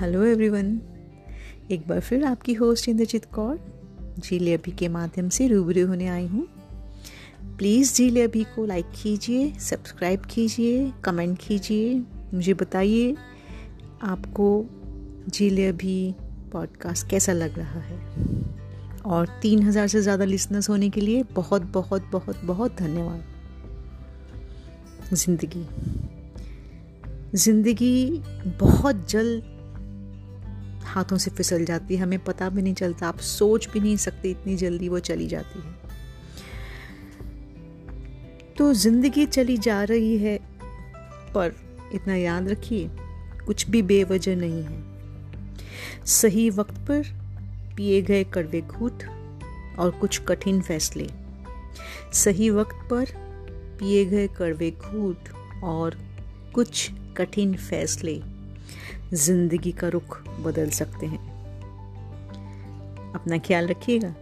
Hello everyone एक बार फिर आपकी होस्ट इंद्रजीत कौर, झीले अभी के माध्यम से रूबरू होने आई हूँ। प्लीज़ झीले अभी को लाइक कीजिए सब्सक्राइब कीजिए कमेंट कीजिए, मुझे बताइए आपको झीले अभी पॉडकास्ट कैसा लग रहा है। और तीन हज़ार से ज़्यादा लिसनर्स होने के लिए बहुत बहुत बहुत बहुत धन्यवाद। ज़िंदगी। ज़िंदगी बहुत जल्द हाथों से फिसल जाती है, हमें पता भी नहीं चलता, आप सोच भी नहीं सकते इतनी जल्दी वो चली जाती है। तो ज़िंदगी चली जा रही है, पर इतना याद रखिए, कुछ भी बेवजह नहीं है। सही वक्त पर पिए गए कड़वे घूट और कुछ कठिन फैसले। सही वक्त पर पिए गए कड़वे घूट और कुछ कठिन फैसले। ज़िंदगी का रुख बदल सकते हैं। अपना ख्याल रखिएगा।